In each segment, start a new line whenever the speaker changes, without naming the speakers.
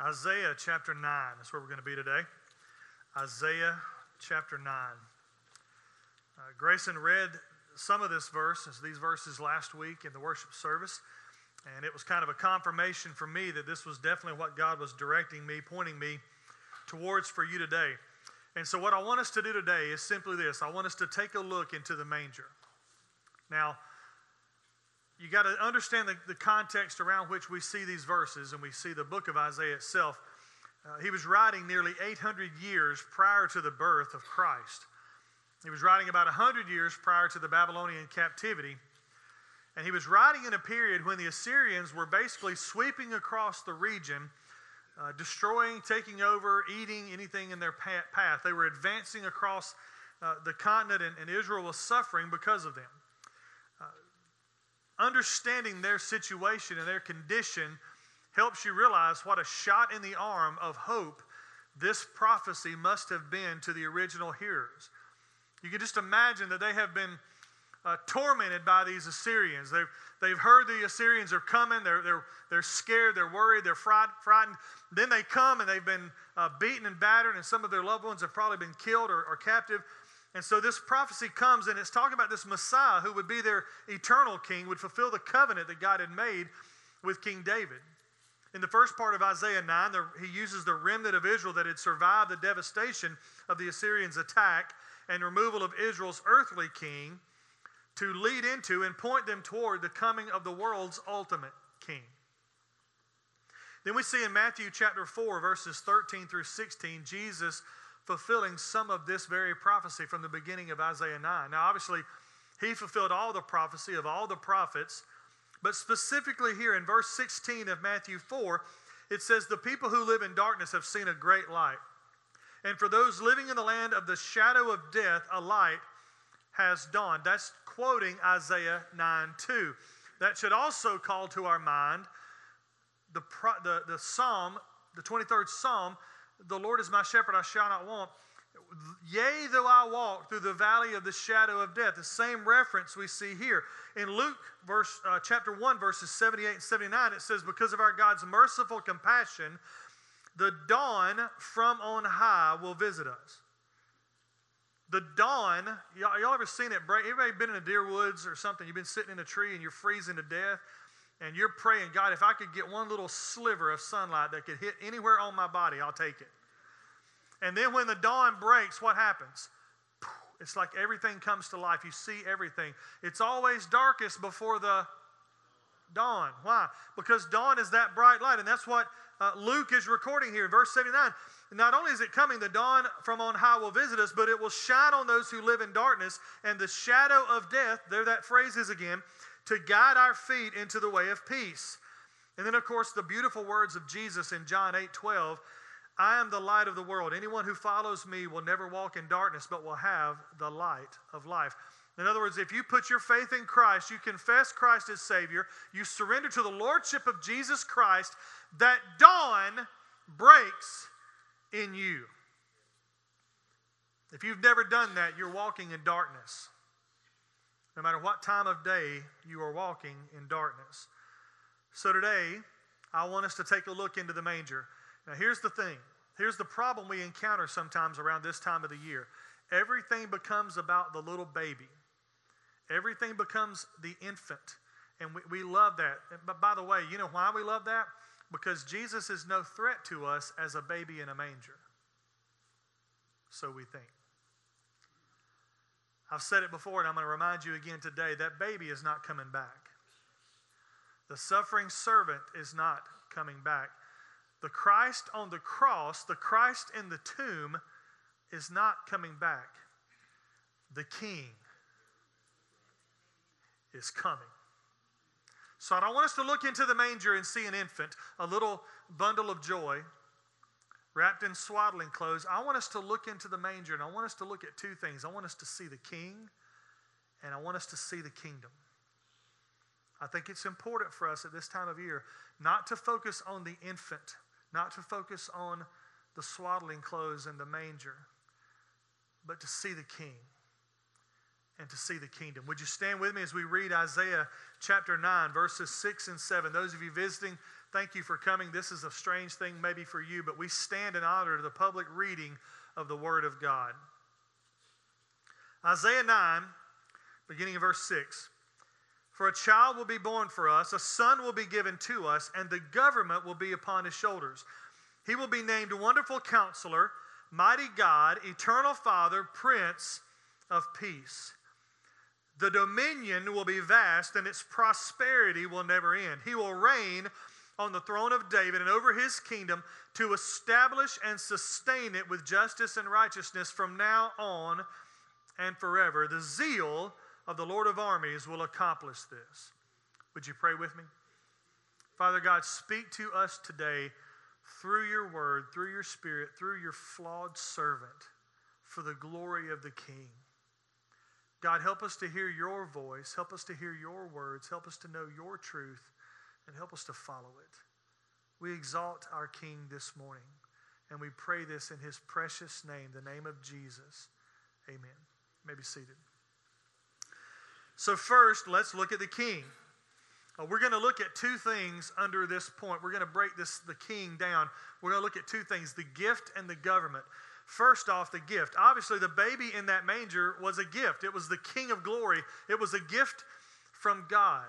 Isaiah chapter 9. That's where we're going to be today. Isaiah chapter 9. Uh, Grayson read some of this verse, these verses last week in the worship service, and it was kind of a confirmation for me that this was definitely what God was directing me, pointing me towards for you today. And so, what I want us to do today is simply this I want us to take a look into the manger. Now, you got to understand the, the, context around which we see these verses and we see the book of Isaiah itself. Uh, he was writing nearly 800 years prior to the birth of Christ. He was writing about 100 years prior to the Babylonian captivity. And he was writing in a period when the Assyrians were basically sweeping across the region, uh, destroying, taking over, eating anything in their path. They were advancing across uh, the continent, and, and Israel was suffering because of them understanding their situation and their condition helps you realize what a shot in the arm of hope this prophecy must have been to the original hearers. You can just imagine that they have been uh, tormented by these Assyrians. They've, they've heard the Assyrians are coming. They're, they're, they're scared. They're worried. They're frightened. Then they come and they've been uh, beaten and battered, and some of their loved ones have probably been killed or, or captive. And so this prophecy comes and it's talking about this Messiah who would be their eternal king, would fulfill the covenant that God had made with King David. In the first part of Isaiah 9, he uses the remnant of Israel that had survived the devastation of the Assyrians' attack and removal of Israel's earthly king to lead into and point them toward the coming of the world's ultimate king. Then we see in Matthew chapter 4, verses 13 through 16, Jesus fulfilling some of this very prophecy from the beginning of Isaiah 9. Now, obviously, he fulfilled all the prophecy of all the prophets, but specifically here in verse 16 of Matthew 4, it says, The people who live in darkness have seen a great light. And for those living in the land of the shadow of death, a light has dawned. That's quoting Isaiah 9 2. That should also call to our mind the, the, the Psalm, the 23rd Psalm, the Lord is my shepherd, I shall not want. Yea, though I walk through the valley of the shadow of death. The same reference we see here. In Luke verse, uh, chapter 1, verses 78 and 79, it says, Because of our God's merciful compassion, the dawn from on high will visit us. The dawn, y'all, y'all ever seen it break? Anybody been in a deer woods or something? You've been sitting in a tree and you're freezing to death and you're praying, God, if I could get one little sliver of sunlight that could hit anywhere on my body, I'll take it. And then when the dawn breaks, what happens? It's like everything comes to life. You see everything. It's always darkest before the dawn. Why? Because dawn is that bright light. And that's what uh, Luke is recording here. Verse 79. Not only is it coming, the dawn from on high will visit us, but it will shine on those who live in darkness and the shadow of death. There that phrase is again to guide our feet into the way of peace. And then, of course, the beautiful words of Jesus in John 8 12 I am the light of the world. Anyone who follows me will never walk in darkness, but will have the light of life. In other words, if you put your faith in Christ, you confess Christ as Savior, you surrender to the Lordship of Jesus Christ, that dawn breaks in you. If you've never done that, you're walking in darkness no matter what time of day you are walking in darkness. So today, I want us to take a look into the manger. Now, here's the thing here's the problem we encounter sometimes around this time of the year everything becomes about the little baby, everything becomes the infant. And we, we love that. But by the way, you know why we love that? Because Jesus is no threat to us as a baby in a manger. So we think. I've said it before, and I'm going to remind you again today that baby is not coming back. The suffering servant is not coming back. The Christ on the cross, the Christ in the tomb, is not coming back. The King is coming. So I don't want us to look into the manger and see an infant, a little bundle of joy wrapped in swaddling clothes, I want us to look into the manger and I want us to look at two things. I want us to see the king and I want us to see the kingdom. I think it's important for us at this time of year not to focus on the infant, not to focus on the swaddling clothes and the manger, but to see the king. And to see the kingdom. Would you stand with me as we read Isaiah chapter 9, verses 6 and 7? Those of you visiting, thank you for coming. This is a strange thing maybe for you, but we stand in honor of the public reading of the Word of God. Isaiah 9, beginning of verse 6. For a child will be born for us, a son will be given to us, and the government will be upon his shoulders. He will be named Wonderful Counselor, Mighty God, Eternal Father, Prince of Peace. The dominion will be vast, and its prosperity will never end. He will reign on the throne of David and over his kingdom to establish and sustain it with justice and righteousness from now on and forever. The zeal of the Lord of armies will accomplish this. Would you pray with me? Father God, speak to us today through your word, through your spirit, through your flawed servant for the glory of the King. God, help us to hear your voice. Help us to hear your words. Help us to know your truth and help us to follow it. We exalt our King this morning and we pray this in his precious name, the name of Jesus. Amen. You may be seated. So, first, let's look at the king. Uh, we're going to look at two things under this point. We're going to break this the king down. We're going to look at two things: the gift and the government. First off, the gift. Obviously, the baby in that manger was a gift. It was the King of glory. It was a gift from God.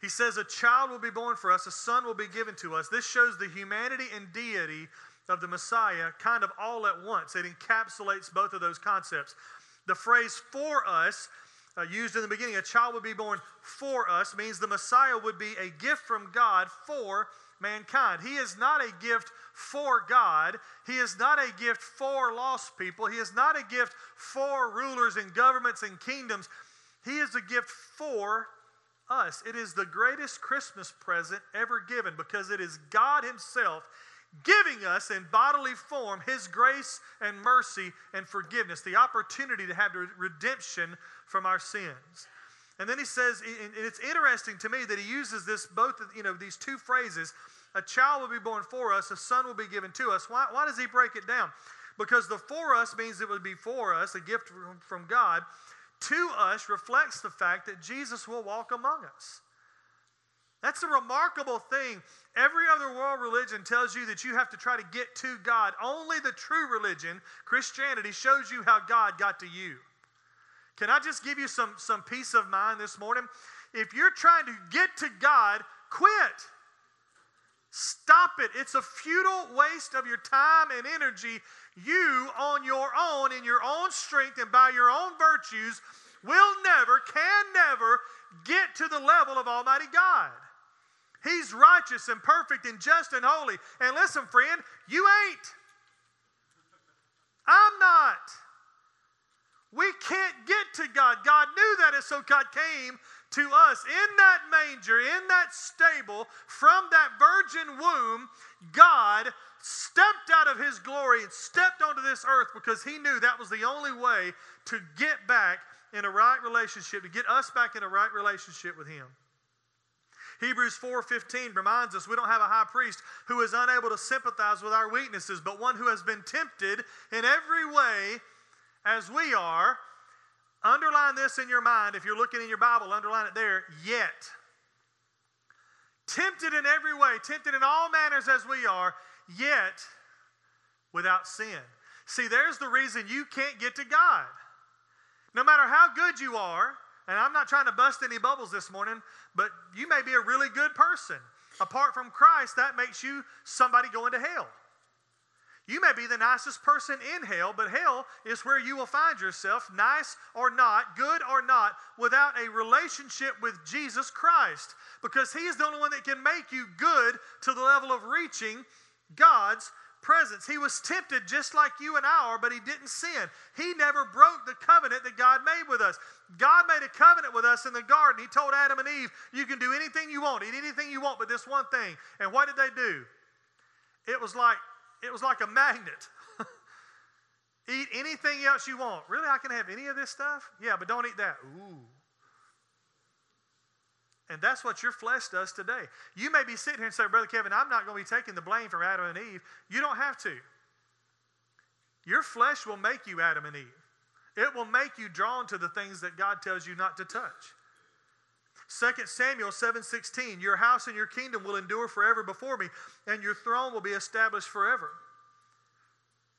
He says, A child will be born for us, a son will be given to us. This shows the humanity and deity of the Messiah kind of all at once. It encapsulates both of those concepts. The phrase for us uh, used in the beginning, a child would be born for us, means the Messiah would be a gift from God for mankind. He is not a gift for God. He is not a gift for lost people. He is not a gift for rulers and governments and kingdoms. He is a gift for us. It is the greatest Christmas present ever given because it is God Himself giving us in bodily form His grace and mercy and forgiveness, the opportunity to have redemption from our sins. And then he says, and it's interesting to me that he uses this both, you know, these two phrases. A child will be born for us, a son will be given to us. Why, why does he break it down? Because the for us means it would be for us, a gift from, from God. To us reflects the fact that Jesus will walk among us. That's a remarkable thing. Every other world religion tells you that you have to try to get to God. Only the true religion, Christianity, shows you how God got to you. Can I just give you some, some peace of mind this morning? If you're trying to get to God, quit. Stop it. It's a futile waste of your time and energy. You, on your own, in your own strength, and by your own virtues, will never, can never get to the level of Almighty God. He's righteous and perfect and just and holy. And listen, friend, you ain't. I'm not. We can't get to God. God knew that, and so God came to us in that manger, in that stable, from that virgin womb. God stepped out of his glory and stepped onto this earth because he knew that was the only way to get back in a right relationship, to get us back in a right relationship with him. Hebrews 4:15 reminds us we don't have a high priest who is unable to sympathize with our weaknesses, but one who has been tempted in every way as we are. Underline this in your mind. If you're looking in your Bible, underline it there. Yet. Tempted in every way, tempted in all manners as we are, yet without sin. See, there's the reason you can't get to God. No matter how good you are, and I'm not trying to bust any bubbles this morning, but you may be a really good person. Apart from Christ, that makes you somebody going to hell. You may be the nicest person in hell, but hell is where you will find yourself, nice or not, good or not, without a relationship with Jesus Christ. Because He is the only one that can make you good to the level of reaching God's presence. He was tempted just like you and I are, but he didn't sin. He never broke the covenant that God made with us. God made a covenant with us in the garden. He told Adam and Eve, You can do anything you want, eat anything you want, but this one thing. And what did they do? It was like it was like a magnet. eat anything else you want. Really, I can have any of this stuff? Yeah, but don't eat that. Ooh. And that's what your flesh does today. You may be sitting here and say, Brother Kevin, I'm not going to be taking the blame from Adam and Eve. You don't have to. Your flesh will make you Adam and Eve. It will make you drawn to the things that God tells you not to touch. 2 Samuel 7:16 Your house and your kingdom will endure forever before me and your throne will be established forever.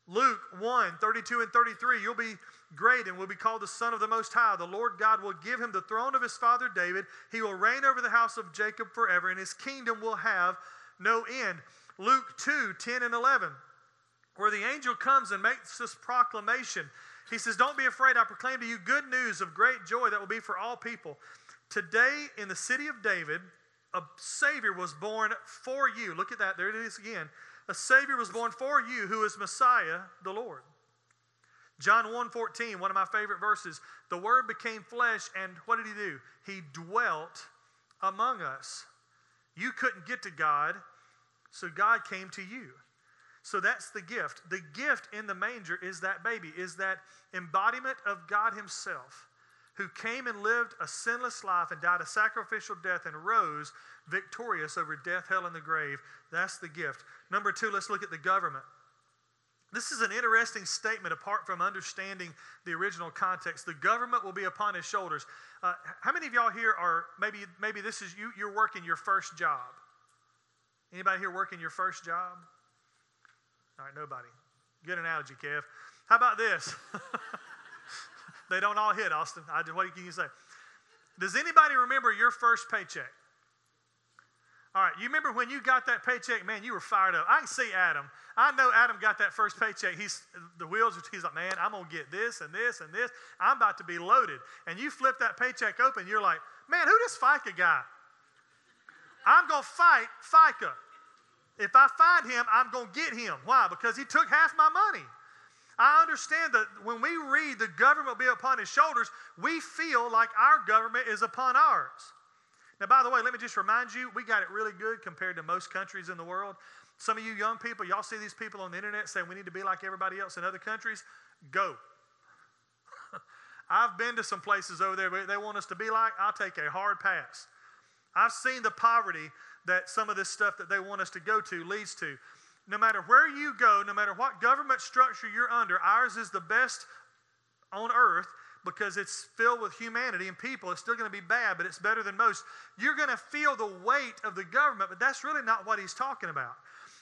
Luke 1 32 and 33 You'll be great and will be called the Son of the Most High. The Lord God will give him the throne of his father David. He will reign over the house of Jacob forever, and his kingdom will have no end. Luke 2 10 and 11, where the angel comes and makes this proclamation. He says, Don't be afraid. I proclaim to you good news of great joy that will be for all people. Today, in the city of David, a Savior was born for you. Look at that. There it is again. A Savior was born for you who is Messiah, the Lord. John 1:14, one of my favorite verses. The word became flesh and what did he do? He dwelt among us. You couldn't get to God, so God came to you. So that's the gift. The gift in the manger is that baby, is that embodiment of God himself who came and lived a sinless life and died a sacrificial death and rose victorious over death, hell, and the grave. That's the gift. Number two, let's look at the government. This is an interesting statement apart from understanding the original context. The government will be upon his shoulders. Uh, how many of y'all here are maybe maybe this is you you're working your first job? Anybody here working your first job? All right, nobody. Good analogy, Kev. How about this? they don't all hit, Austin. I, what can you say? Does anybody remember your first paycheck? All right, you remember when you got that paycheck, man, you were fired up. I can see Adam. I know Adam got that first paycheck. He's the wheels, he's like, man, I'm gonna get this and this and this. I'm about to be loaded. And you flip that paycheck open, you're like, man, who this FICA guy? I'm gonna fight FICA. If I find him, I'm gonna get him. Why? Because he took half my money. I understand that when we read the government will be upon his shoulders, we feel like our government is upon ours. Now, by the way, let me just remind you, we got it really good compared to most countries in the world. Some of you young people, y'all see these people on the internet saying we need to be like everybody else in other countries. Go. I've been to some places over there where they want us to be like. I'll take a hard pass. I've seen the poverty that some of this stuff that they want us to go to leads to. No matter where you go, no matter what government structure you're under, ours is the best on earth because it's filled with humanity and people. It's still going to be bad, but it's better than most. You're going to feel the weight of the government, but that's really not what he's talking about.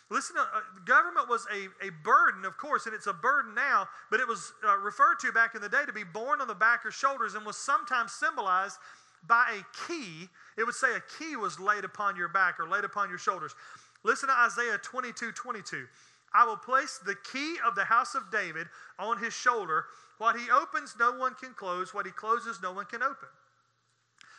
Listen, uh, government was a, a burden, of course, and it's a burden now, but it was uh, referred to back in the day to be borne on the back or shoulders and was sometimes symbolized by a key. It would say a key was laid upon your back or laid upon your shoulders. Listen to Isaiah 22 22. I will place the key of the house of David on his shoulder. What he opens, no one can close. What he closes, no one can open.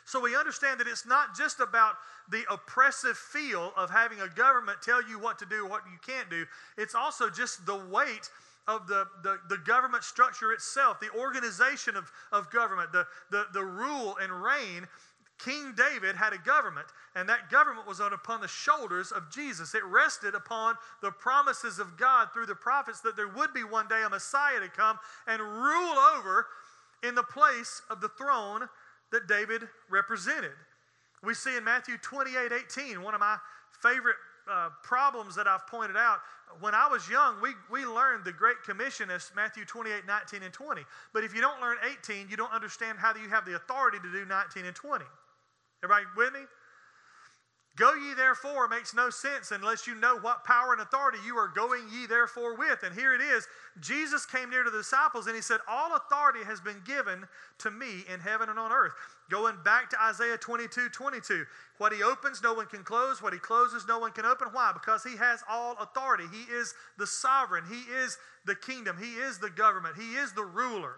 So we understand that it's not just about the oppressive feel of having a government tell you what to do, what you can't do. It's also just the weight of the, the, the government structure itself, the organization of, of government, the, the, the rule and reign King David had a government, and that government was on upon the shoulders of Jesus. It rested upon the promises of God through the prophets that there would be one day a Messiah to come and rule over in the place of the throne that David represented. We see in Matthew 28 18, one of my favorite uh, problems that I've pointed out. When I was young, we, we learned the Great Commission as Matthew 28, 19, and 20. But if you don't learn 18, you don't understand how you have the authority to do 19 and 20. Everybody with me? Go ye therefore makes no sense unless you know what power and authority you are going ye therefore with. And here it is. Jesus came near to the disciples and he said, All authority has been given to me in heaven and on earth. Going back to Isaiah 22 22. What he opens, no one can close. What he closes, no one can open. Why? Because he has all authority. He is the sovereign. He is the kingdom. He is the government. He is the ruler.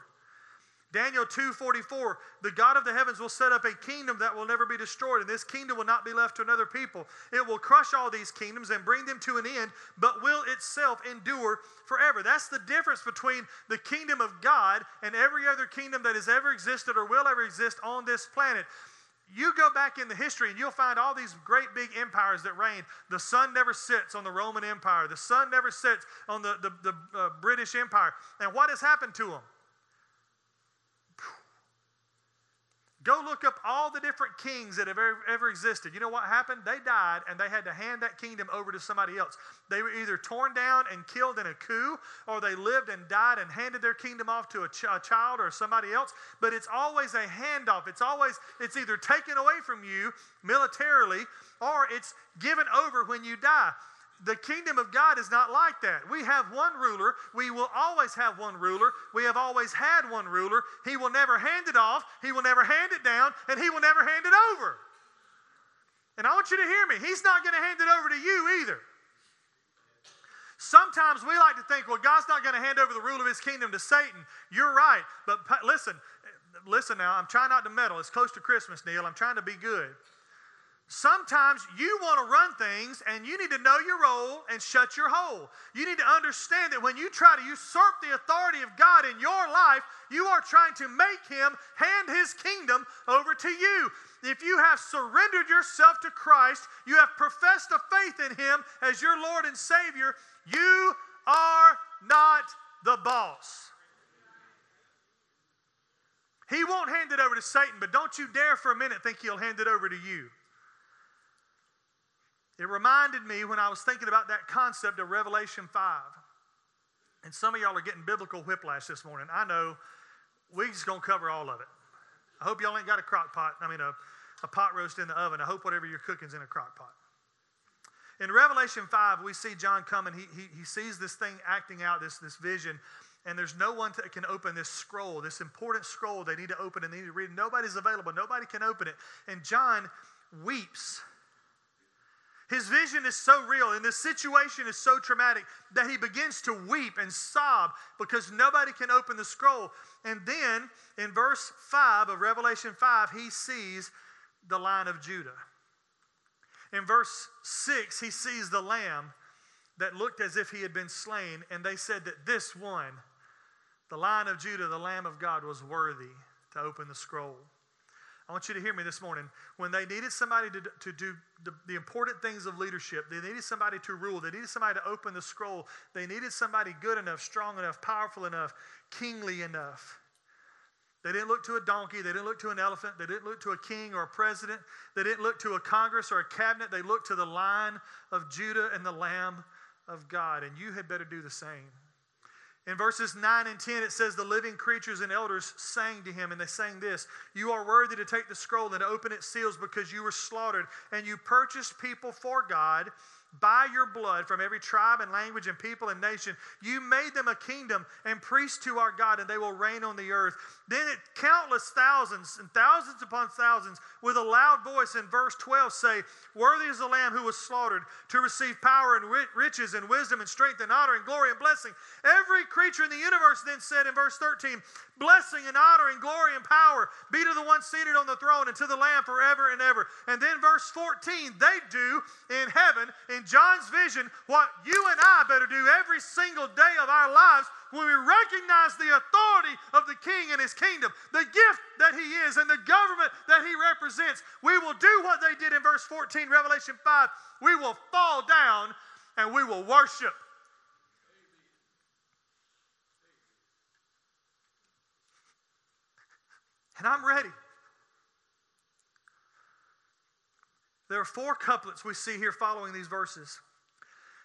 Daniel 2:44 The God of the heavens will set up a kingdom that will never be destroyed and this kingdom will not be left to another people. It will crush all these kingdoms and bring them to an end but will itself endure forever. That's the difference between the kingdom of God and every other kingdom that has ever existed or will ever exist on this planet. You go back in the history and you'll find all these great big empires that reigned. The sun never sits on the Roman Empire. The sun never sits on the, the, the uh, British Empire. And what has happened to them? Go look up all the different kings that have ever, ever, existed. You know what happened? They died and they had to hand that kingdom over to somebody else. They were either torn down and killed in a coup, or they lived and died and handed their kingdom off to a, ch- a child or somebody else. But it's always a handoff. It's always, it's either taken away from you militarily or it's given over when you die. The kingdom of God is not like that. We have one ruler. We will always have one ruler. We have always had one ruler. He will never hand it off. He will never hand it down, and he will never hand it over. And I want you to hear me. He's not going to hand it over to you either. Sometimes we like to think, well, God's not going to hand over the rule of his kingdom to Satan. You're right. But listen, listen now. I'm trying not to meddle. It's close to Christmas, Neil. I'm trying to be good. Sometimes you want to run things and you need to know your role and shut your hole. You need to understand that when you try to usurp the authority of God in your life, you are trying to make Him hand His kingdom over to you. If you have surrendered yourself to Christ, you have professed a faith in Him as your Lord and Savior, you are not the boss. He won't hand it over to Satan, but don't you dare for a minute think He'll hand it over to you. It reminded me when I was thinking about that concept of Revelation 5. And some of y'all are getting biblical whiplash this morning. I know we're just going to cover all of it. I hope y'all ain't got a crock pot, I mean, a, a pot roast in the oven. I hope whatever you're cooking is in a crock pot. In Revelation 5, we see John come and he, he, he sees this thing acting out, this, this vision, and there's no one that can open this scroll, this important scroll they need to open and they need to read. Nobody's available, nobody can open it. And John weeps his vision is so real and this situation is so traumatic that he begins to weep and sob because nobody can open the scroll. And then in verse 5 of Revelation 5, he sees the Lion of Judah. In verse 6, he sees the lamb that looked as if he had been slain, and they said that this one, the Lion of Judah, the Lamb of God, was worthy to open the scroll. I want you to hear me this morning. When they needed somebody to, to do the, the, important things of leadership, they needed somebody to rule, they needed somebody to open the scroll, they needed somebody good enough, strong enough, powerful enough, kingly enough. They didn't look to a donkey, they didn't look to an elephant, they didn't look to a king or a president, they didn't look to a Congress or a cabinet, they looked to the Lion of Judah and the Lamb of God. And you had better do the same. In verses 9 and 10, it says, The living creatures and elders sang to him, and they sang this You are worthy to take the scroll and open its seals because you were slaughtered, and you purchased people for God by your blood from every tribe and language and people and nation. You made them a kingdom and priests to our God, and they will reign on the earth. Then it, countless thousands and thousands upon thousands with a loud voice in verse 12 say, Worthy is the Lamb who was slaughtered to receive power and riches and wisdom and strength and honor and glory and blessing. Every creature in the universe then said in verse 13, Blessing and honor and glory and power be to the one seated on the throne and to the Lamb forever and ever. And then verse 14, they do in heaven, in John's vision, what you and I better do every single day of our lives when we recognize the authority of the king and his kingdom, the gift that he is, and the government that he represents. We will do what they did in verse 14, Revelation 5. We will fall down and we will worship. And I'm ready. There are four couplets we see here following these verses.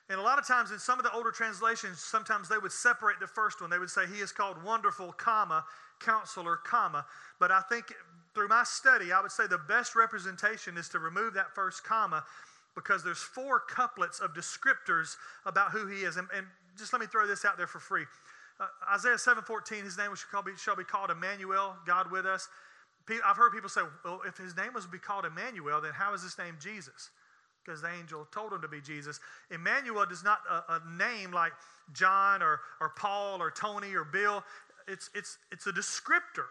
And a lot of times in some of the older translations, sometimes they would separate the first one. They would say, He is called wonderful, comma, counselor, comma. But I think through my study, I would say the best representation is to remove that first comma because there's four couplets of descriptors about who he is. And, and just let me throw this out there for free. Uh, Isaiah 7:14, his name shall be, shall be called Emmanuel, God with us. I've heard people say, well, if his name was to be called Emmanuel, then how is his name Jesus? Because the angel told him to be Jesus. Emmanuel does not a, a name like John or, or Paul or Tony or Bill. It's, it's, it's a descriptor.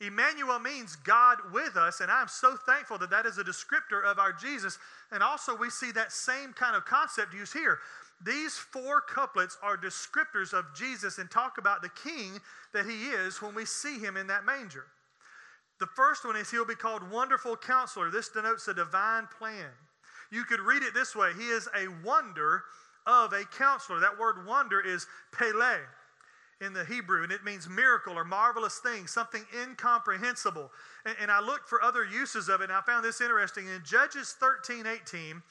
Emmanuel means God with us, and I'm so thankful that that is a descriptor of our Jesus. And also, we see that same kind of concept used here. These four couplets are descriptors of Jesus and talk about the king that he is when we see him in that manger. The first one is he'll be called Wonderful Counselor. This denotes a divine plan. You could read it this way He is a wonder of a counselor. That word wonder is Pele. in the Hebrew, and it means miracle or marvelous thing, something incomprehensible. And, and I looked for other uses of it, and I found this interesting. In Judges 13 18,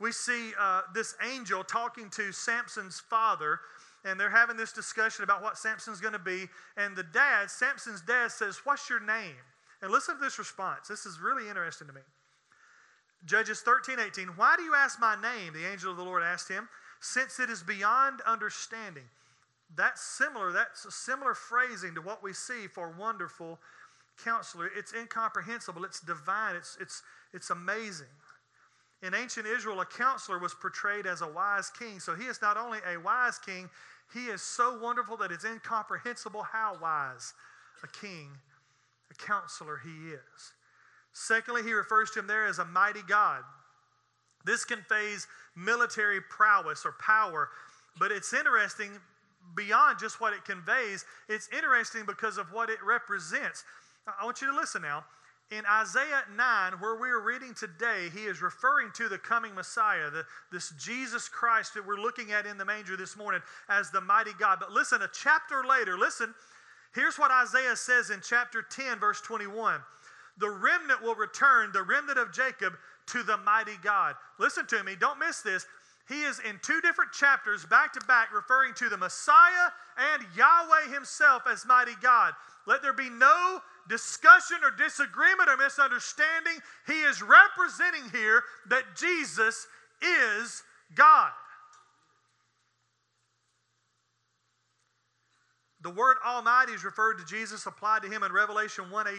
we see uh, this angel talking to Samson's father, and they're having this discussion about what Samson's going to be. And the dad, Samson's dad, says, What's your name? And listen to this response. This is really interesting to me. Judges 13, 18. Why do you ask my name? The angel of the Lord asked him, since it is beyond understanding. That's similar. That's a similar phrasing to what we see for wonderful counselor. It's incomprehensible. It's divine. It's, it's, it's amazing. In ancient Israel, a counselor was portrayed as a wise king. So he is not only a wise king, he is so wonderful that it's incomprehensible how wise a king, a counselor he is. Secondly, he refers to him there as a mighty God. This conveys military prowess or power, but it's interesting beyond just what it conveys. It's interesting because of what it represents. I want you to listen now. In Isaiah 9, where we are reading today, he is referring to the coming Messiah, the, this Jesus Christ that we're looking at in the manger this morning as the mighty God. But listen, a chapter later, listen, here's what Isaiah says in chapter 10, verse 21 The remnant will return, the remnant of Jacob, to the mighty God. Listen to me, don't miss this. He is in two different chapters, back to back, referring to the Messiah and Yahweh himself as mighty God. Let there be no discussion or disagreement or misunderstanding. He is representing here that Jesus is God. The word Almighty is referred to Jesus, applied to him in Revelation 1 8.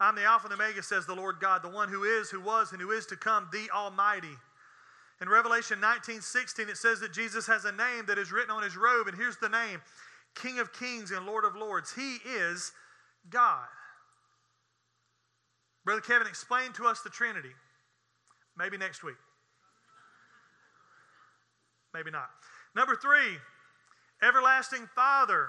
I'm the Alpha and Omega, says the Lord God, the one who is, who was, and who is to come, the Almighty. In Revelation 19 16, it says that Jesus has a name that is written on his robe, and here's the name King of Kings and Lord of Lords. He is God. Brother Kevin, explain to us the Trinity. Maybe next week. Maybe not. Number three, everlasting Father.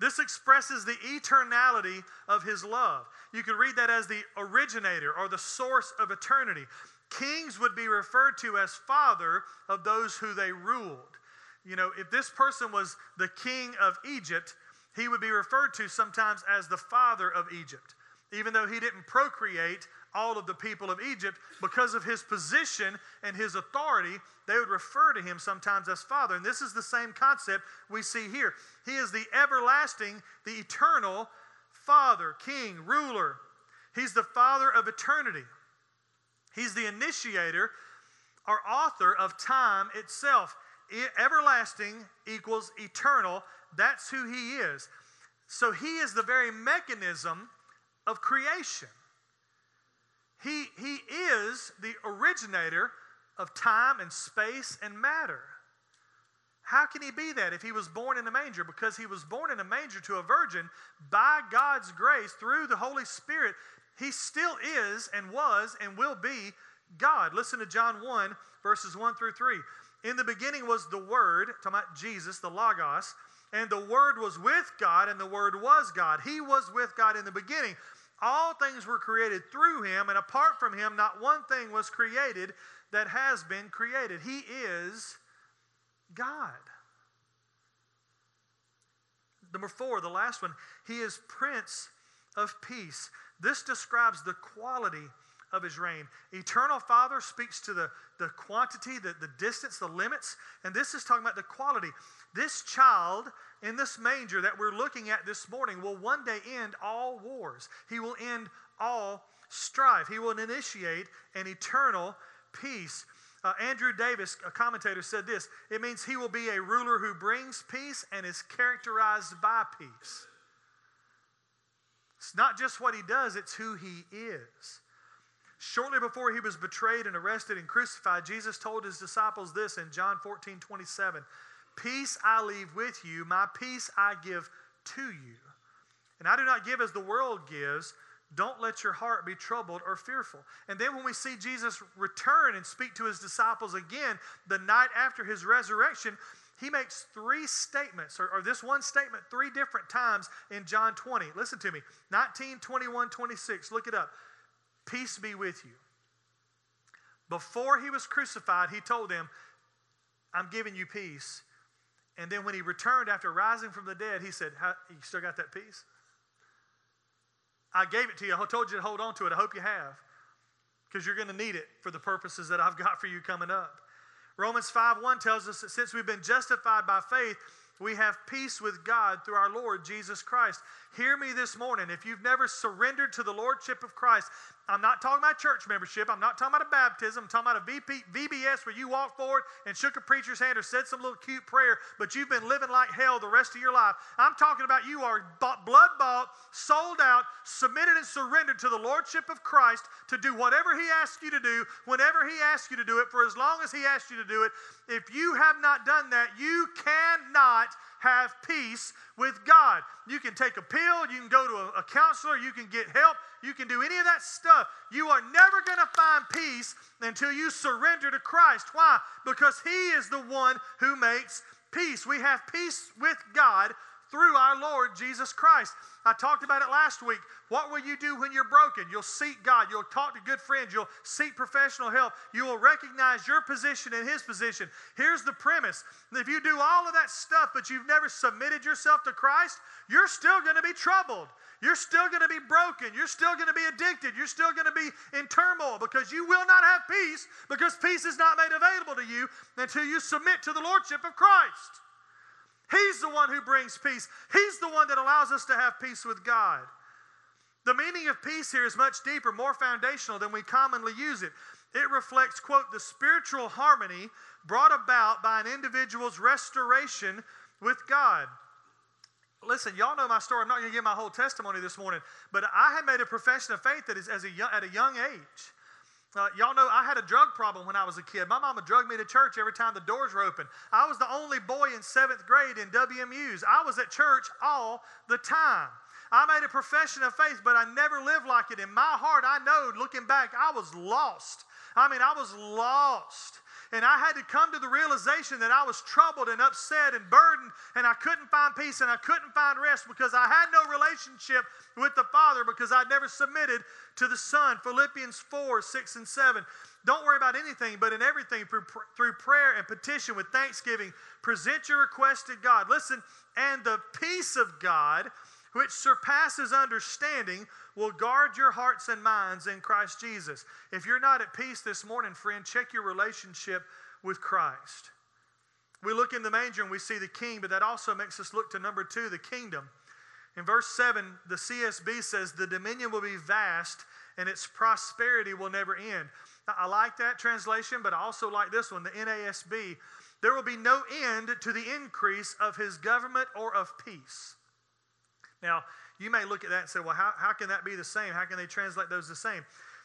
This expresses the eternality of his love. You could read that as the originator or the source of eternity. Kings would be referred to as father of those who they ruled. You know, if this person was the king of Egypt, he would be referred to sometimes as the father of Egypt. Even though he didn't procreate all of the people of Egypt, because of his position and his authority, they would refer to him sometimes as Father. And this is the same concept we see here. He is the everlasting, the eternal Father, King, ruler. He's the Father of eternity. He's the initiator or author of time itself. Everlasting equals eternal. That's who he is. So he is the very mechanism of creation. He, he is the originator of time and space and matter. How can he be that if he was born in a manger? Because he was born in a manger to a virgin by God's grace through the Holy Spirit. He still is and was and will be God. Listen to John 1, verses 1 through 3. In the beginning was the Word, talking about Jesus, the Logos, and the Word was with God, and the Word was God. He was with God in the beginning. All things were created through him, and apart from him, not one thing was created that has been created. He is God. Number four, the last one, he is Prince of Peace. This describes the quality of his reign. Eternal Father speaks to the, the quantity, the, the distance, the limits, and this is talking about the quality. This child in this manger that we're looking at this morning will one day end all wars. He will end all strife. He will initiate an eternal peace. Uh, Andrew Davis, a commentator, said this it means he will be a ruler who brings peace and is characterized by peace. It's not just what he does, it's who he is. Shortly before he was betrayed and arrested and crucified, Jesus told his disciples this in John 14 27 Peace I leave with you, my peace I give to you. And I do not give as the world gives. Don't let your heart be troubled or fearful. And then when we see Jesus return and speak to his disciples again the night after his resurrection, he makes three statements, or, or, this one statement three different times in John 20. Listen to me 19, 21, 26. Look it up. Peace be with you. Before he was crucified, he told them, I'm giving you peace. And then when he returned after rising from the dead, he said, You still got that peace? I gave it to you. I told you to hold on to it. I hope you have because you're going to need it for the purposes that I've got for you coming up. Romans 5 1 tells us that since we've been justified by faith, we have peace with God through our Lord Jesus Christ. Hear me this morning. If you've never surrendered to the Lordship of Christ, I'm not talking about church membership. I'm not talking about a baptism. I'm talking about a VP, VBS where you walked forward and shook a preacher's hand or said some little cute prayer, but you've been living like hell the rest of your life. I'm talking about you are blood bought, sold out, submitted and surrendered to the Lordship of Christ to do whatever He asks you to do, whenever He asks you to do it, for as long as He asks you to do it. If you have not done that, you cannot have peace with God. You can take a pill, you can go to a, counselor, you can get help, you can do any of that stuff. You are never going to find peace until you surrender to Christ. Why? Because He is the one who makes peace. We have peace with God through our Lord Jesus Christ. I talked about it last week. What will you do when you're broken? You'll seek God. You'll talk to good friends. You'll seek professional help. You will recognize your position and His position. Here's the premise if you do all of that stuff, but you've never submitted yourself to Christ, you're still going to be troubled. You're still going to be broken. You're still going to be addicted. You're still going to be in turmoil because you will not have peace because peace is not made available to you until you submit to the Lordship of Christ. He's the one who brings peace. He's the one that allows us to have peace with God. The meaning of peace here is much deeper, more foundational than we commonly use it. It reflects, quote, the spiritual harmony brought about by an individual's restoration with God. Listen, y'all know my story. I'm not going to give my whole testimony this morning, but I had made a profession of faith that is as a at a young age. Uh, y'all know I had a drug problem when I was a kid. My mama drugged me to church every time the doors were open. I was the only boy in seventh grade in WMUs. I was at church all the time. I made a profession of faith, but I never lived like it. In my heart, I know, looking back, I was lost. I mean, I was lost. And I had to come to the realization that I was troubled and upset and burdened, and I couldn't find peace and I couldn't find rest because I had no relationship with the Father because I'd never submitted to the Son. Philippians 4 6 and 7. Don't worry about anything, but in everything, through prayer and petition with thanksgiving, present your request to God. Listen, and the peace of God, which surpasses understanding, will guard your hearts and minds in Christ Jesus. If you're not at peace this morning, friend, check your relationship with Christ. We look in the manger and we see the king, but that also makes us look to number two, the kingdom. In verse 7, the CSB says, The dominion will be vast and its prosperity will never end. Now, I like that translation, but I also like this one, the NASB. There will be no end to the increase of his government or of peace. Now, you may look at that and say, well, how, how can that be the same? How can they translate those the same?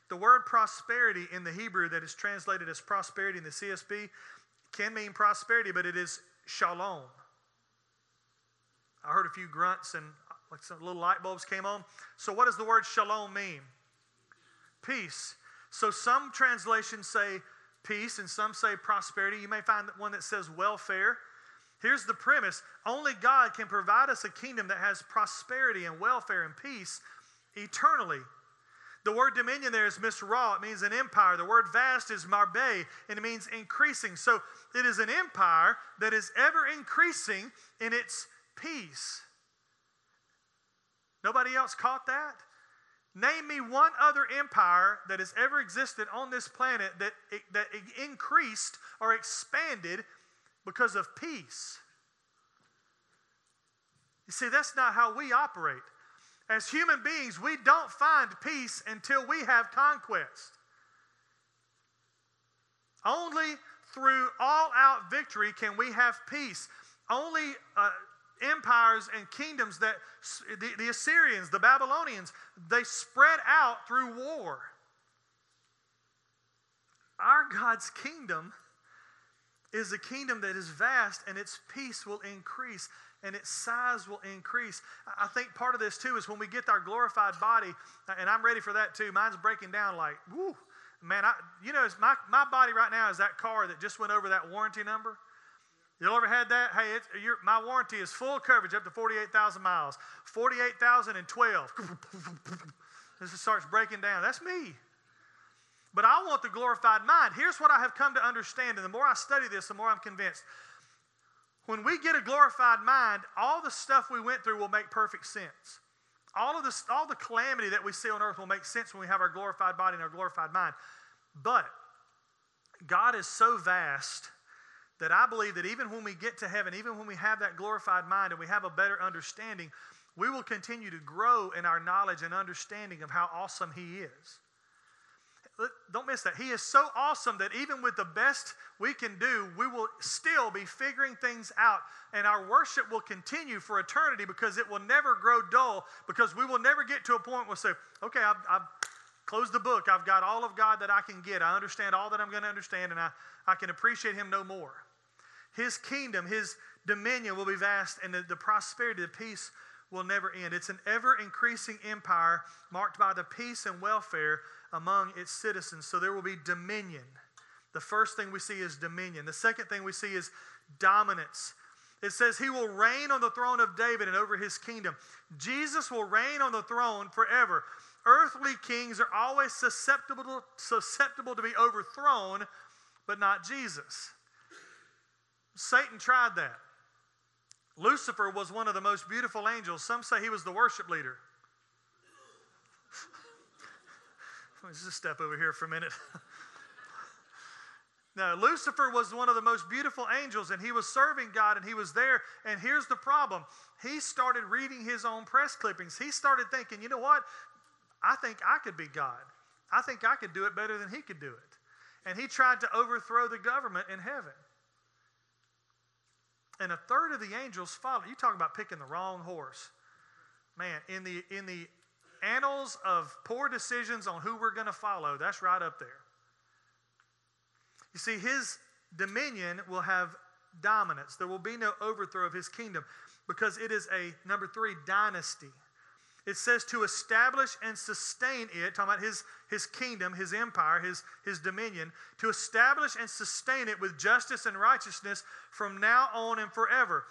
The word prosperity in the Hebrew that is translated as prosperity in the CSB can mean prosperity, but it is shalom. I heard a few grunts and like some little light bulbs came on. So, what does the word shalom mean? Peace. So, some translations say peace and some say prosperity. You may find one that says welfare. Here's the premise only God can provide us a kingdom that has prosperity and welfare and peace eternally. The word dominion there is misra, it means an empire. The word vast is marbe, and it means increasing. So it is an empire that is ever increasing in its peace. Nobody else caught that? Name me one other empire that has ever existed on this planet that, that increased or expanded because of peace. You see, that's not how we operate. As human beings, we don't find peace until we have conquest. Only through all out victory can we have peace. Only uh, empires and kingdoms that the, the Assyrians, the Babylonians, they spread out through war. Our God's kingdom is a kingdom that is vast and its peace will increase and its size will increase. I think part of this too is when we get our glorified body, uh, and I'm ready for that too. Mine's breaking down like, whoo, man, I, you know, my, my body right now is that car that just went over that warranty number. You ever had that? Hey, my warranty is full coverage up to 48,000 miles. 48,012. this starts breaking down. That's me. But I want the glorified mind. Here's what I have come to understand, and the more I study this, the more I'm convinced. When we get a glorified mind, all the stuff we went through will make perfect sense. All of this, all the calamity that we see on earth will make sense when we have our glorified body and our glorified mind. But God is so vast that I believe that even when we get to heaven, even when we have that glorified mind and we have a better understanding, we will continue to grow in our knowledge and understanding of how awesome He is. Don't miss that. He is so awesome that even with the best we can do, we will still be figuring things out. And our worship will continue for eternity because it will never grow dull, because we will never get to a point where we say, okay, I've, I've closed the book. I've got all of God that I can get. I understand all that I'm going to understand, and I, I can appreciate Him no more. His kingdom, His dominion will be vast, and the, the prosperity, the peace will never end. It's an ever increasing empire marked by the peace and welfare among its citizens. So there will be dominion. The first thing we see is dominion. The second thing we see is dominance. It says he will reign on the throne of David and over his kingdom. Jesus will reign on the throne forever. Earthly kings are always susceptible to, susceptible to be overthrown, but not Jesus. Satan tried that. Lucifer was one of the most beautiful angels. Some say he was the worship leader. Let me just step over here for a minute. now, Lucifer was one of the most beautiful angels, and he was serving God, and he was there. And here's the problem he started reading his own press clippings. He started thinking, you know what? I think I could be God. I think I could do it better than he could do it. And he tried to overthrow the government in heaven. And a third of the angels followed. You talk about picking the wrong horse. Man, in the in the annals of poor decisions on who we're going to follow, that's right up there. You see, his dominion will have dominance. There will be no overthrow of his kingdom because it is a, number three, dynasty. It says to establish and sustain it, talking about his, his kingdom, his empire, his, his dominion, to establish and sustain it with justice and righteousness from now on and forever.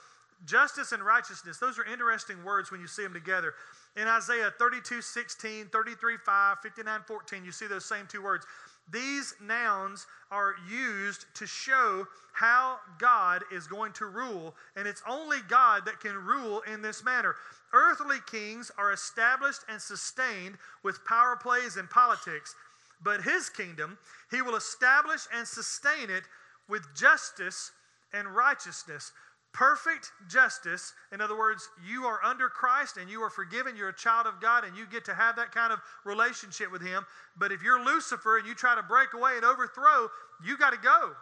Justice and righteousness, those are interesting words when you see them together. In Isaiah 32 16, 33 5, 59 14, you see those same two words. These nouns are used to show how God is going to rule, and it's only God that can rule in this manner. Earthly kings are established and sustained with power plays and politics, but his kingdom, he will establish and sustain it with justice and righteousness perfect justice. In other words, you are under Christ and you are forgiven. You're a child of God and you get to have that kind of relationship with Him. But if you're Lucifer and you try to break away and overthrow, you got to go.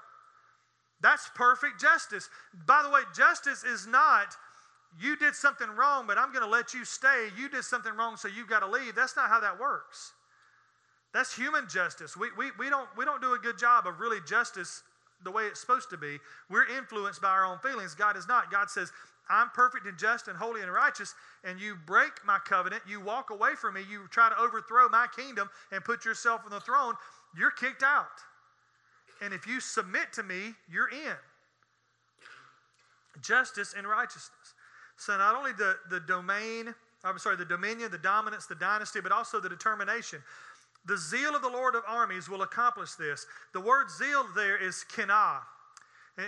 That's perfect justice. By the way, justice is not you did something wrong, but I'm going to let you stay. You did something wrong, so you've got to leave. That's not how that works. That's human justice. We, we, we, don't, we don't do a good job of really justice the way it's supposed to be. We're influenced by our own feelings. God is not. God says, I'm perfect and just and holy and righteous, and you break my covenant, you walk away from me, you try to overthrow my kingdom and put yourself on the throne, you're kicked out. And if you submit to me, you're in. Justice and righteousness. So not only the, the domain, I'm sorry, the dominion, the dominance, the dynasty, but also the determination. The zeal of the Lord of armies will accomplish this. The word zeal there is kinah,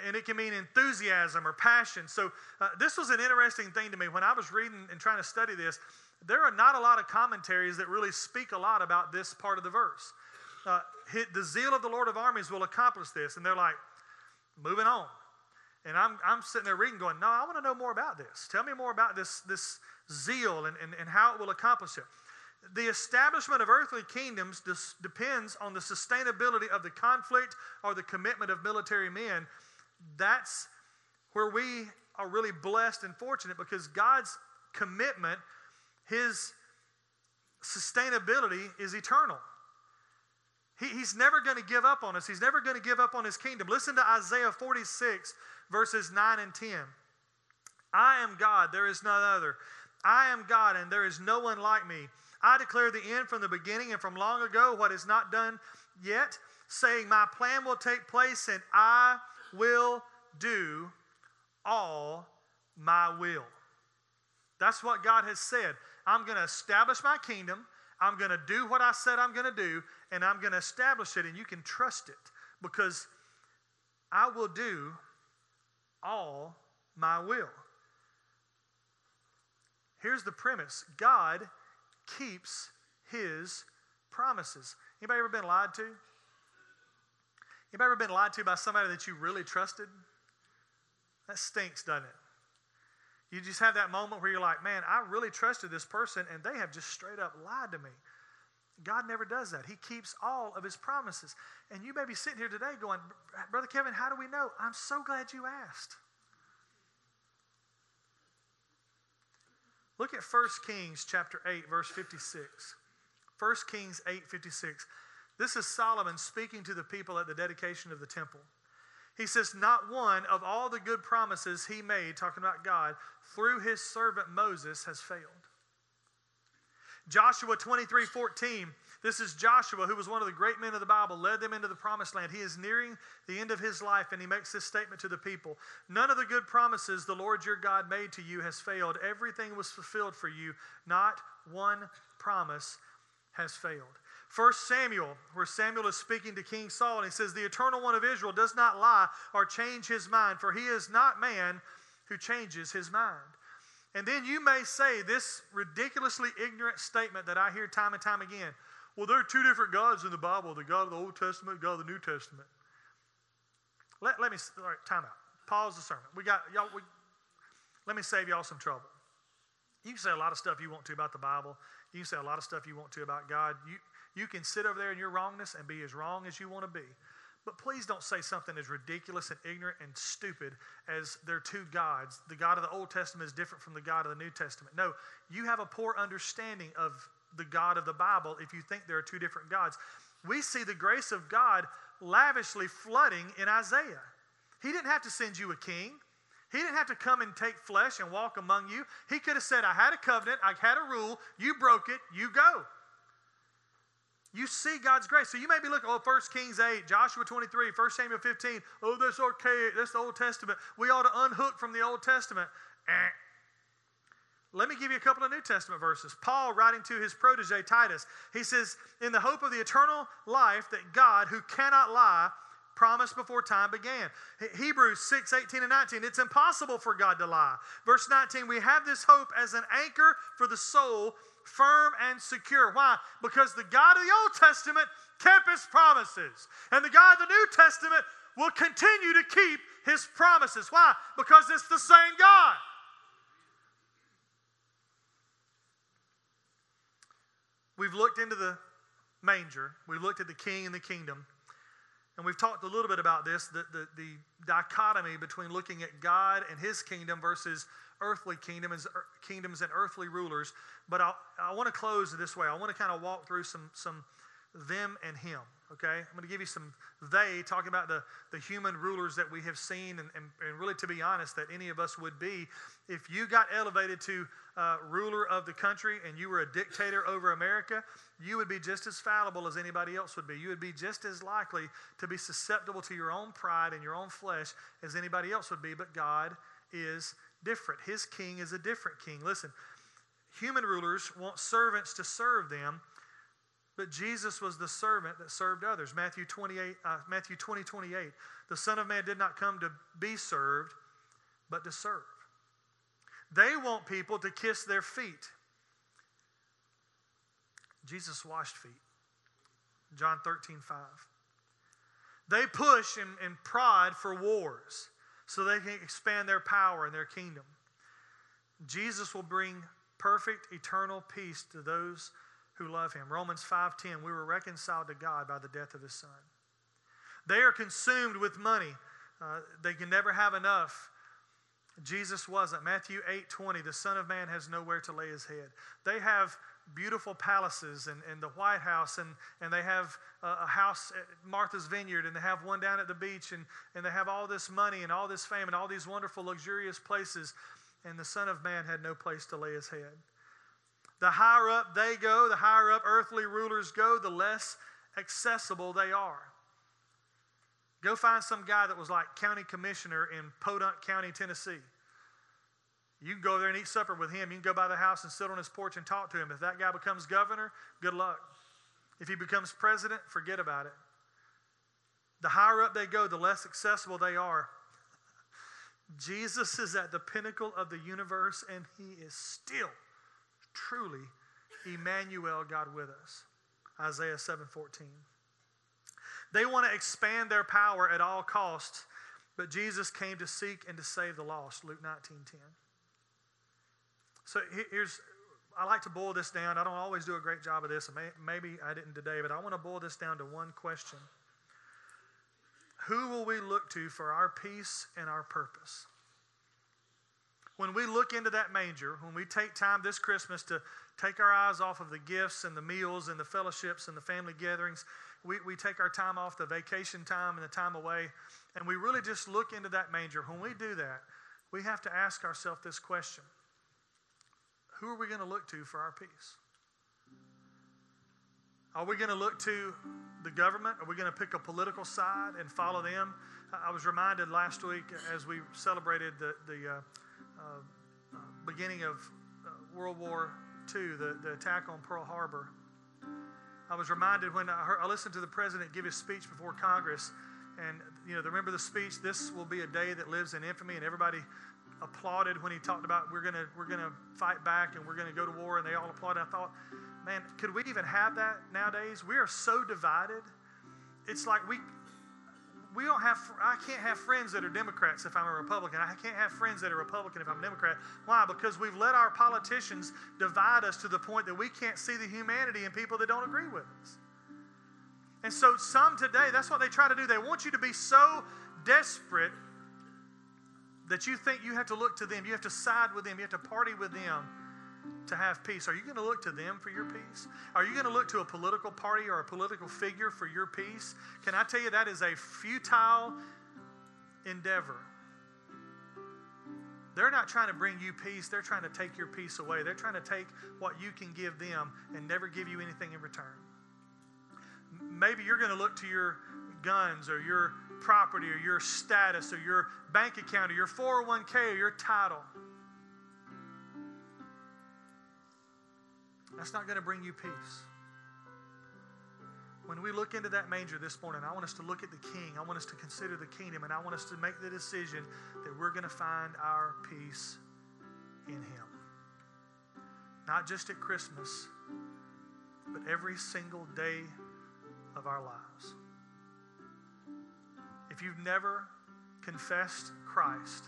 and it can mean enthusiasm or passion. So, uh, this was an interesting thing to me. When I was reading and trying to study this, there are not a lot of commentaries that really speak a lot about this part of the verse. Uh, the zeal of the Lord of armies will accomplish this. And they're like, moving on. And I'm, I'm sitting there reading, going, No, I want to know more about this. Tell me more about this, this zeal and, and, and how it will accomplish it. The establishment of earthly kingdoms depends on the sustainability of the conflict or the commitment of military men. That's where we are really blessed and fortunate because God's commitment, His sustainability is eternal. He, he's never going to give up on us. He's never going to give up on his kingdom. Listen to Isaiah 46, verses 9 and 10. I am God, there is none other. I am God, and there is no one like me. I declare the end from the beginning and from long ago, what is not done yet, saying, My plan will take place, and I will do all my will. That's what God has said. I'm going to establish my kingdom. I'm going to do what I said I'm going to do, and I'm going to establish it, and you can trust it because I will do all my will. Here's the premise God keeps his promises. Anybody ever been lied to? Anybody ever been lied to by somebody that you really trusted? That stinks, doesn't it? You just have that moment where you're like, man, I really trusted this person and they have just straight up lied to me. God never does that. He keeps all of his promises. And you may be sitting here today going, Brother Kevin, how do we know? I'm so glad you asked. Look at 1 Kings chapter 8, verse 56. 1 Kings 8, 56. This is Solomon speaking to the people at the dedication of the temple. He says, Not one of all the good promises he made, talking about God, through his servant Moses has failed. Joshua 23 14. This is Joshua, who was one of the great men of the Bible, led them into the promised land. He is nearing the end of his life, and he makes this statement to the people None of the good promises the Lord your God made to you has failed. Everything was fulfilled for you. Not one promise has failed. First Samuel, where Samuel is speaking to King Saul, and he says, The eternal one of Israel does not lie or change his mind, for he is not man who changes his mind. And then you may say this ridiculously ignorant statement that I hear time and time again. Well, there are two different gods in the Bible the God of the Old Testament, God of the New Testament. Let, let me, all right, time out. Pause the sermon. We got, y'all, we, let me save y'all some trouble. You can say a lot of stuff you want to about the Bible. You can say a lot of stuff you want to about God. You, you can sit over there in your wrongness and be as wrong as you want to be. But please don't say something as ridiculous and ignorant and stupid as there are two gods. The God of the Old Testament is different from the God of the New Testament. No, you have a poor understanding of the God of the Bible if you think there are two different gods. We see the grace of God lavishly flooding in Isaiah. He didn't have to send you a king. He didn't have to come and take flesh and walk among you. He could have said, I had a covenant, I had a rule, you broke it, you go. You see God's grace. So you may be looking, oh, 1 Kings 8, Joshua 23, 1 Samuel 15. Oh, that's archaic. That's the Old Testament. We ought to unhook from the Old Testament. Eh. Let me give you a couple of New Testament verses. Paul, writing to his protege Titus, he says, In the hope of the eternal life that God, who cannot lie, promised before time began. Hebrews 6, 18 and 19. It's impossible for God to lie. Verse 19, we have this hope as an anchor for the soul firm and secure. Why? Because the God of the Old Testament kept his promises. And the God of the New Testament will continue to keep his promises. Why? Because it's the same God. We've looked into the manger, we've looked at the king and the kingdom, and we've talked a little bit about this the, the, the dichotomy between looking at God and his kingdom versus earthly kingdom kingdoms, er, kingdoms and earthly rulers. But I, I want to close this way. I want to kind of walk through some, some them and him. Okay? I'm going to give you some they, talking about the, the human rulers that we have seen, and, and, and really, to be honest, that any of us would be. If you got elevated to uh, ruler of the country and you were a dictator over America, you would be just as fallible as anybody else would be. You would be just as likely to be susceptible to your own pride and your own flesh as anybody else would be, but God is different. His king is a different king. Listen, human rulers want servants to serve them, but Jesus was the servant that served others. Matthew 28, uh, Matthew 20, 28. The Son of Man did not come to be served, but to serve. They want people to kiss their feet. Jesus washed feet. John 13, 5. They push in, in pride for wars so they can expand their power and their kingdom. Jesus will bring perfect eternal peace to those who love him. Romans 5:10 we were reconciled to God by the death of his son. They are consumed with money. Uh, they can never have enough. Jesus wasn't. Matthew 8:20 the son of man has nowhere to lay his head. They have beautiful palaces and, and the White House, and, and they have a, house at Martha's Vineyard, and they have one down at the beach, and, and they have all this money and all this fame and all these wonderful, luxurious places, and the Son of Man had no place to lay his head. The higher up they go, the higher up earthly rulers go, the less accessible they are. Go find some guy that was like county commissioner in Podunk County, Tennessee. You can go there and eat supper with him. You can go by the house and sit on his porch and talk to him. If that guy becomes governor, good luck. If he becomes president, forget about it. The higher up they go, the less accessible they are. Jesus is at the pinnacle of the universe, and he is still truly Emmanuel, God with us. Isaiah 7:14. They want to expand their power at all costs, but Jesus came to seek and to save the lost. Luke 19:10. So here's I like to boil this down. I don't always do a great job of this, maybe I didn't today, but I want to boil this down to one question. Who will we look to for our peace and our purpose? When we look into that manger, when we take time this Christmas to take our eyes off of the gifts and the meals and the fellowships and the family gatherings, we, we take our time off the vacation time and the time away, and we really just look into that manger. When we do that, we have to ask ourselves this question who are we going to look to for our peace? Are we going to look to the government? Are we going to pick a political side and follow them? I was reminded last week as we celebrated the, the uh, beginning of uh, World War II, the, the attack on Pearl Harbor. I was reminded when I, heard, I listened to the president give his speech before Congress, and you know, remember the speech. This will be a day that lives in infamy, and everybody applauded when he talked about we're gonna we're gonna fight back and we're gonna go to war, and they all applauded. I thought, man, could we even have that nowadays? We are so divided. It's like we we don't have I can't have friends that are Democrats if I'm a Republican. I can't have friends that are Republican if I'm a Democrat. Why? Because we've let our politicians divide us to the point that we can't see the humanity in people that don't agree with us. And so some today, that's what they try to do. They want you to be so desperate that you think you have to look to them, you have to side with them, you have to party with them to have peace. Are you going to look to them for your peace? Are you going to look to a political party or a political figure for your peace? Can I tell you that is a futile endeavor? They're not trying to bring you peace, they're trying to take your peace away. They're trying to take what you can give them and never give you anything in return. Maybe you're going to look to your guns or your property or your status or your bank account or your 401k or your title. That's not going to bring you peace. When we look into that manger this morning, I want us to look at the king. I want us to consider the kingdom, and I want us to make the decision that we're going to find our peace in him. Not just at Christmas, but every single day of our lives. If you've never confessed Christ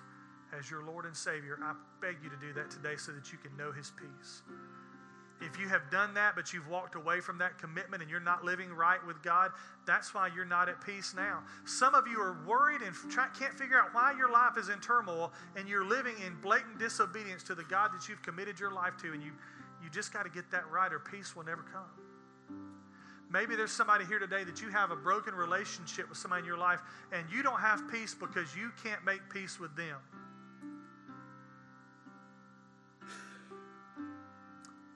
as your Lord and Savior, I beg you to do that today so that you can know His peace. If you have done that, but you've walked away from that commitment and you're not living right with God, that's why you're not at peace now. Some of you are worried and try, can't figure out why your life is in turmoil and you're living in blatant disobedience to the God that you've committed your life to, and you, you just got to get that right or peace will never come. Maybe there's somebody here today that you have a broken relationship with somebody in your life and you don't have peace because you can't make peace with them.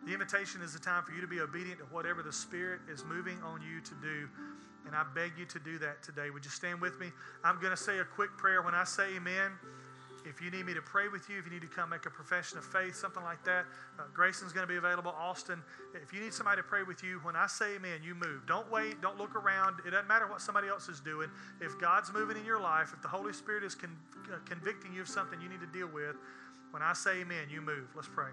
The invitation is the time for you to be obedient to whatever the Spirit is moving on you to do. And I beg you to do that today. Would you stand with me? I'm going to say a quick prayer. When I say amen, if you need me to pray with you, if you need to come make a profession of faith, something like that, uh, Grayson's going to be available. Austin, if you need somebody to pray with you, when I say amen, you move. Don't wait. Don't look around. It doesn't matter what somebody else is doing. If God's moving in your life, if the Holy Spirit is con- uh, convicting you of something you need to deal with, when I say amen, you move. Let's pray.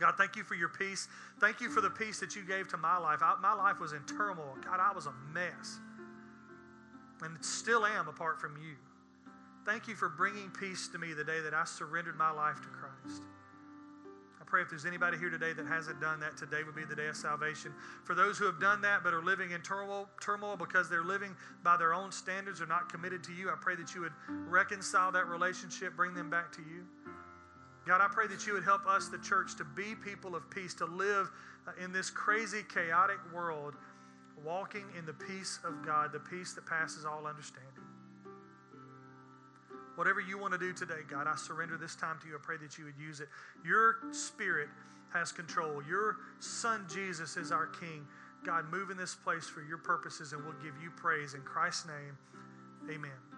God, thank you for your peace. Thank you for the peace that you gave to my life. I, my life was in turmoil. God, I was a mess. And still am apart from you. Thank you for bringing peace to me the day that I surrendered my life to Christ. I pray if there's anybody here today that hasn't done that, today would be the day of salvation. For those who have done that but are living in turmoil, turmoil because they're living by their own standards or not committed to you, I pray that you would reconcile that relationship, bring them back to you. God, I pray that you would help us, the church, to be people of peace, to live uh, in this crazy, chaotic world, walking in the peace of God, the peace that passes all understanding. Whatever you want to do today, God, I surrender this time to you. I pray that you would use it. Your spirit has control. Your son Jesus is our king. God, move in this place for your purposes, and we'll give you praise. In Christ's name, amen.